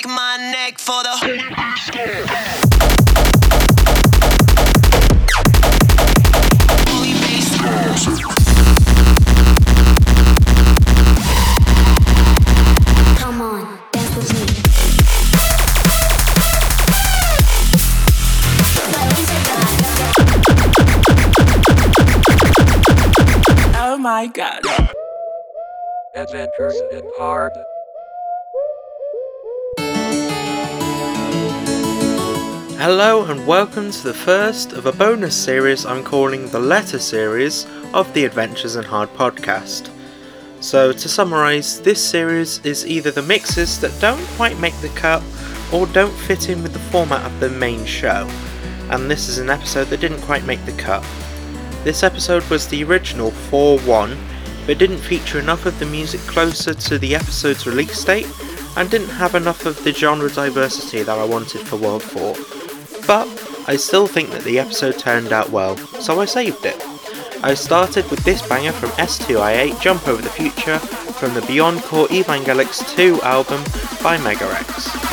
break my neck for the. Holy bass. Come on, dance with me. Oh my god. Adventures in Hard. Hello and welcome to the first of a bonus series I'm calling the Letter Series of the Adventures in Hard podcast. So, to summarise, this series is either the mixes that don't quite make the cut or don't fit in with the format of the main show, and this is an episode that didn't quite make the cut. This episode was the original 4 1, but didn't feature enough of the music closer to the episode's release date and didn't have enough of the genre diversity that I wanted for World 4. But I still think that the episode turned out well, so I saved it. I started with this banger from S2I8 Jump Over the Future from the Beyond Core Evangelics 2 album by Megarex.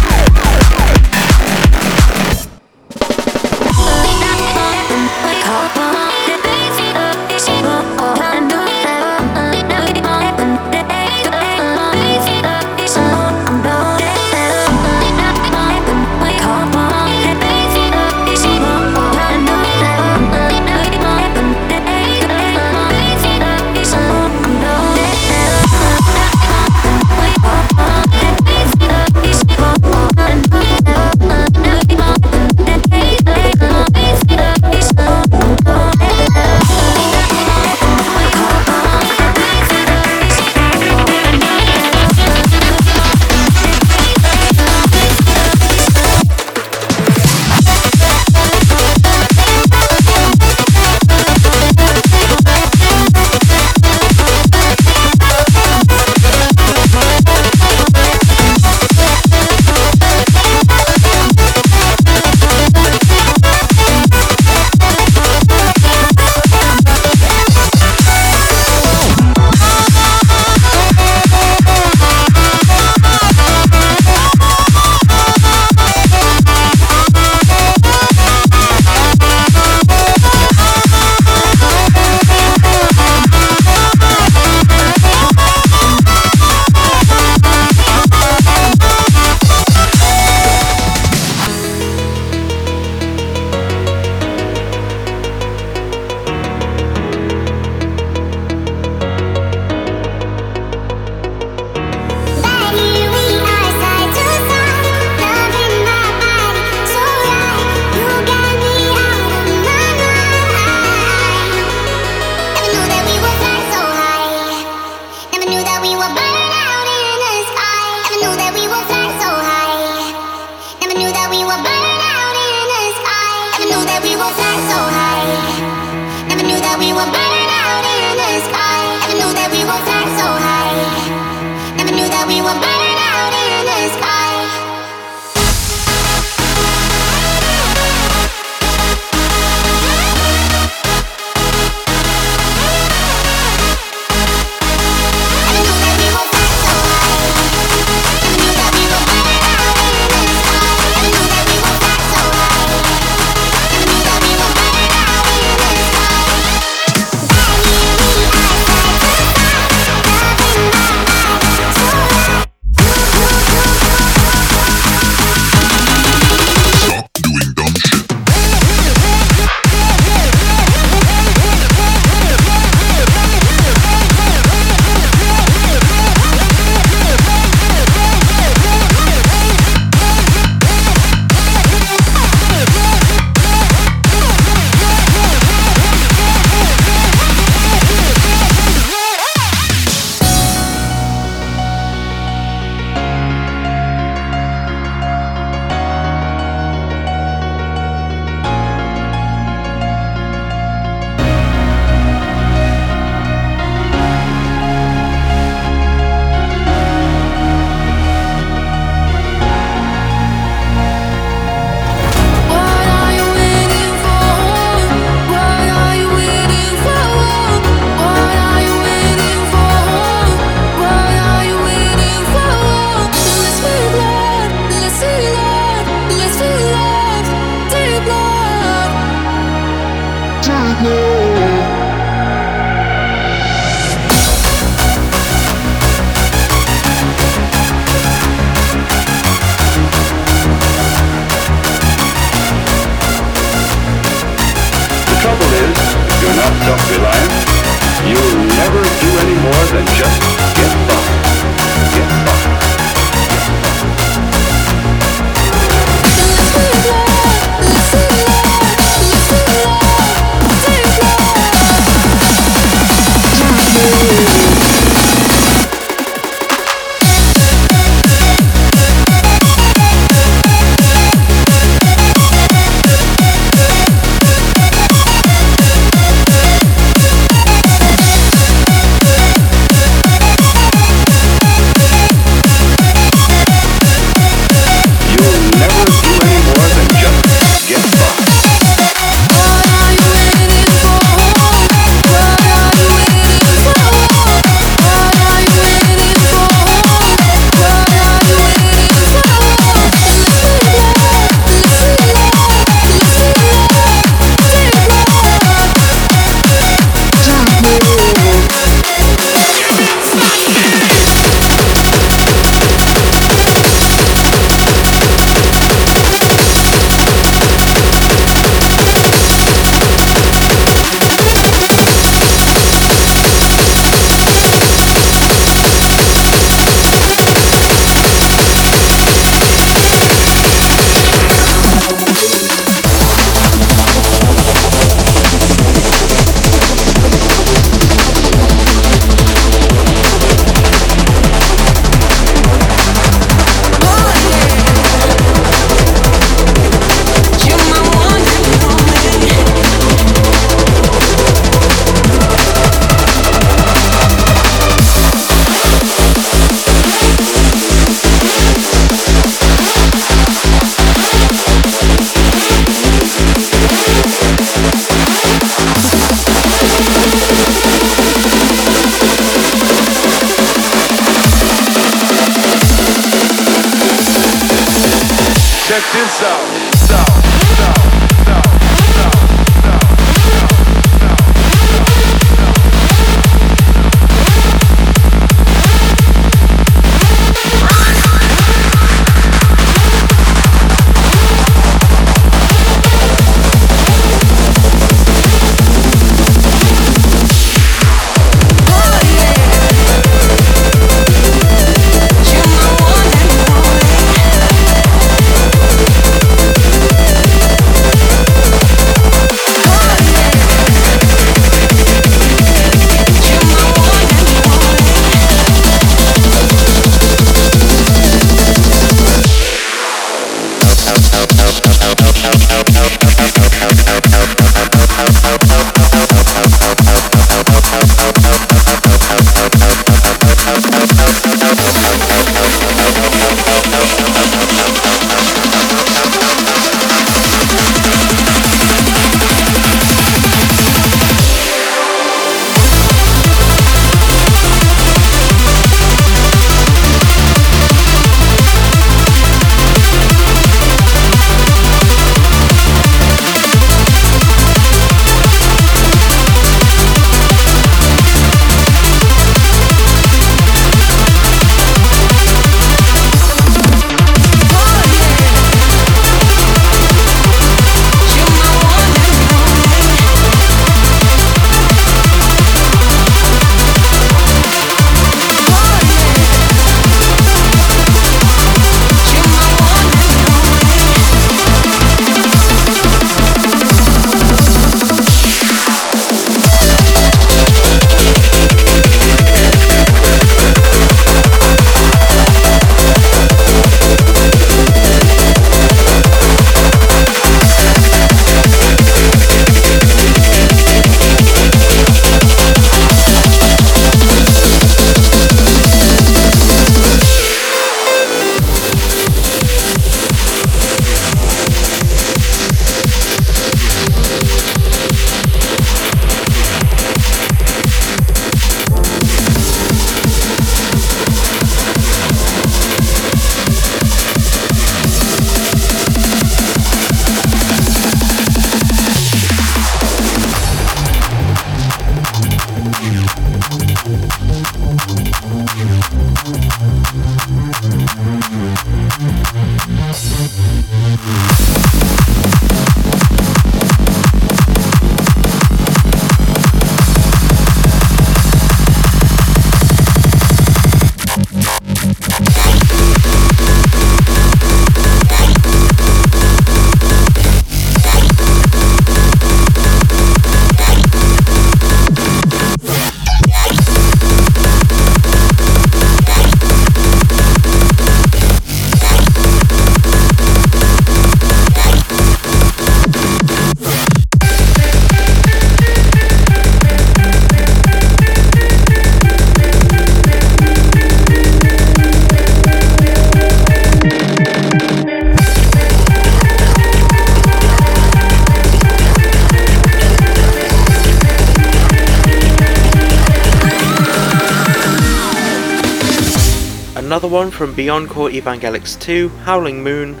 One from Beyond Core Evangelics 2, Howling Moon,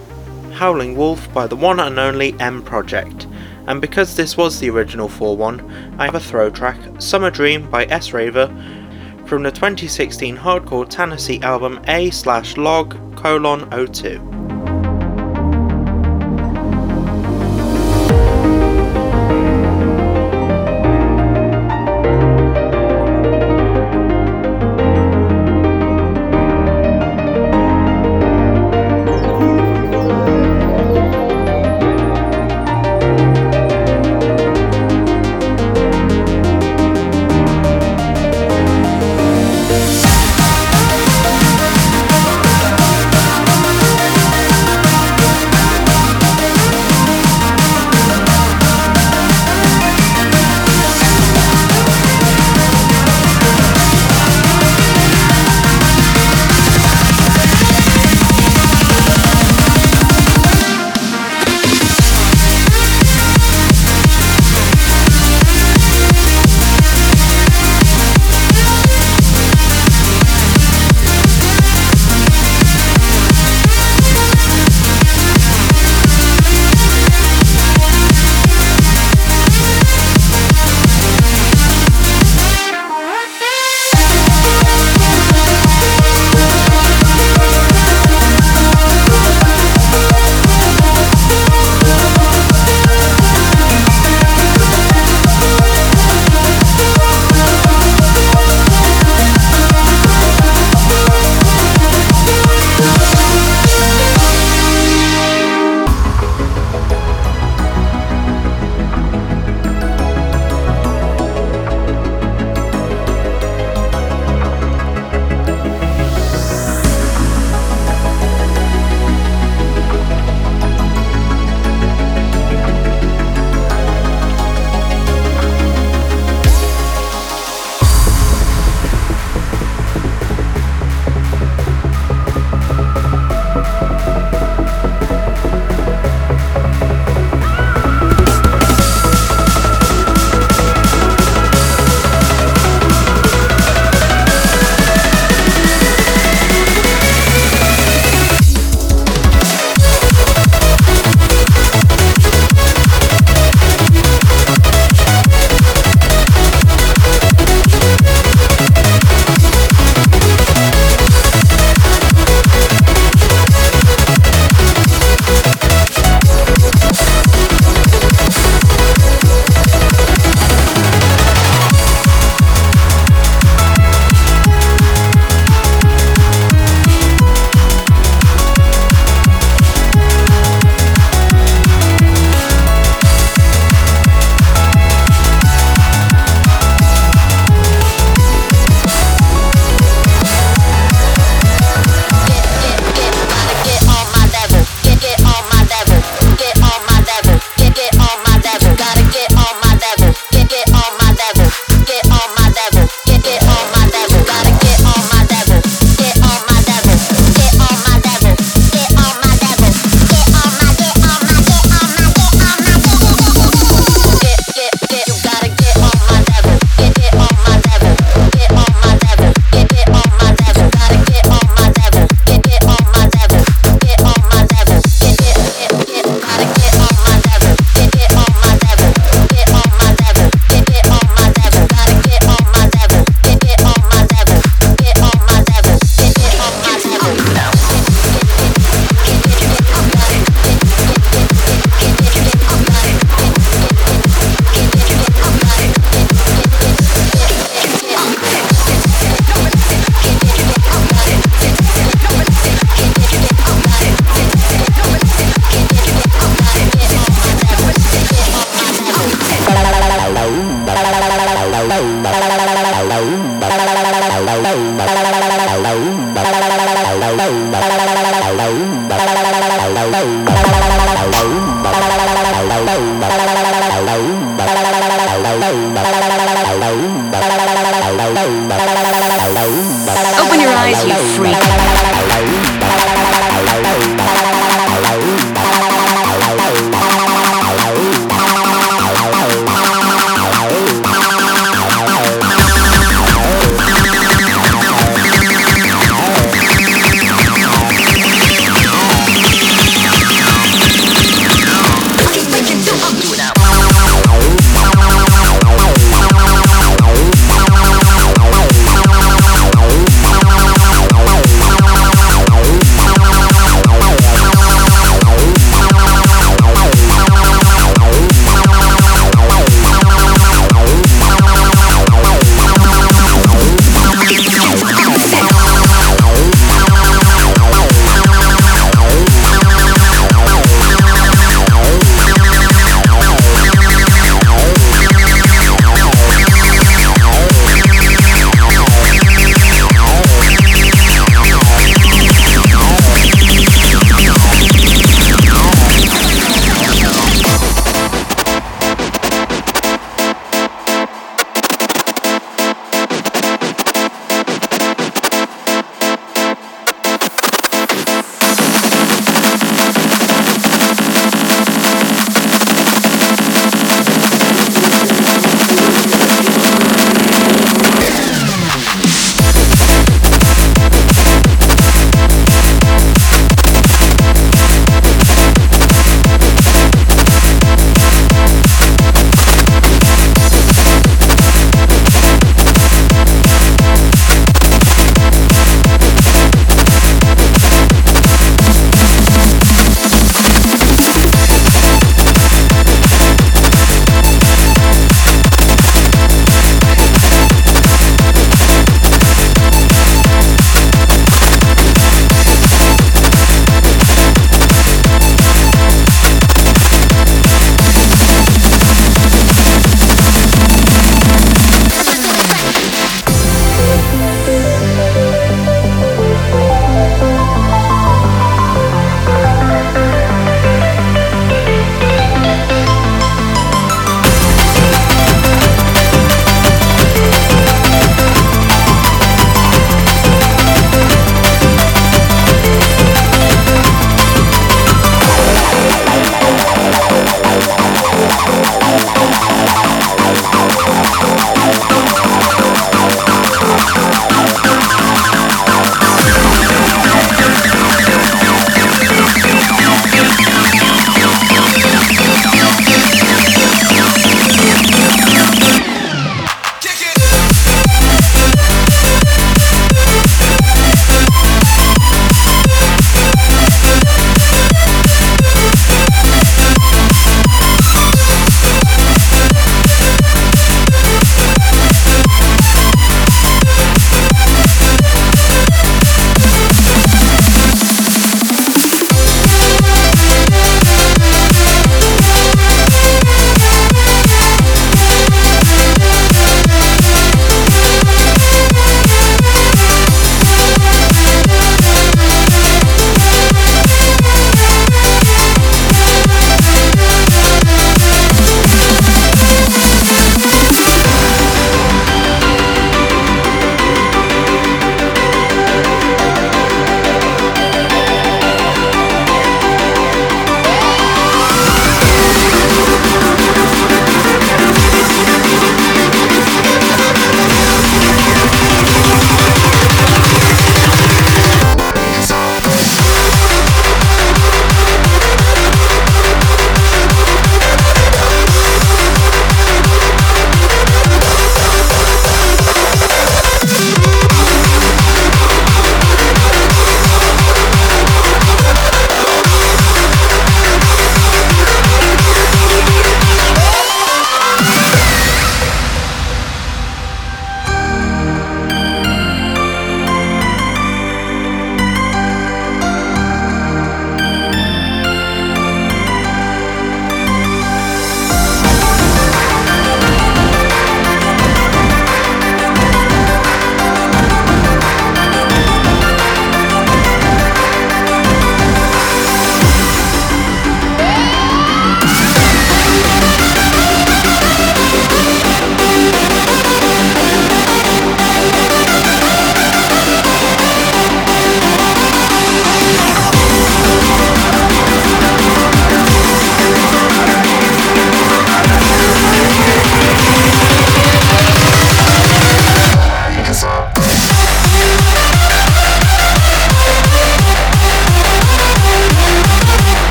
Howling Wolf by the one and only M Project. And because this was the original 4 1, I have a throw track, Summer Dream by Srav3R, from the 2016 hardcore Tennessee album A slash log colon 02.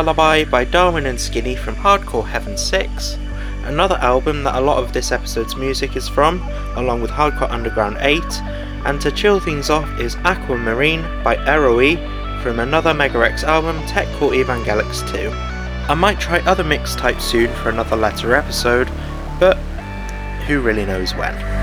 Lullaby by Darwin and Skinny from Hardcore Heaven 6, another album that a lot of this episode's music is from, along with Hardcore Underground 8, and to chill things off is Aquamarine by Eroe from another Megarex album, Tech Core 2. I might try other mix types soon for another letter episode, but who really knows when.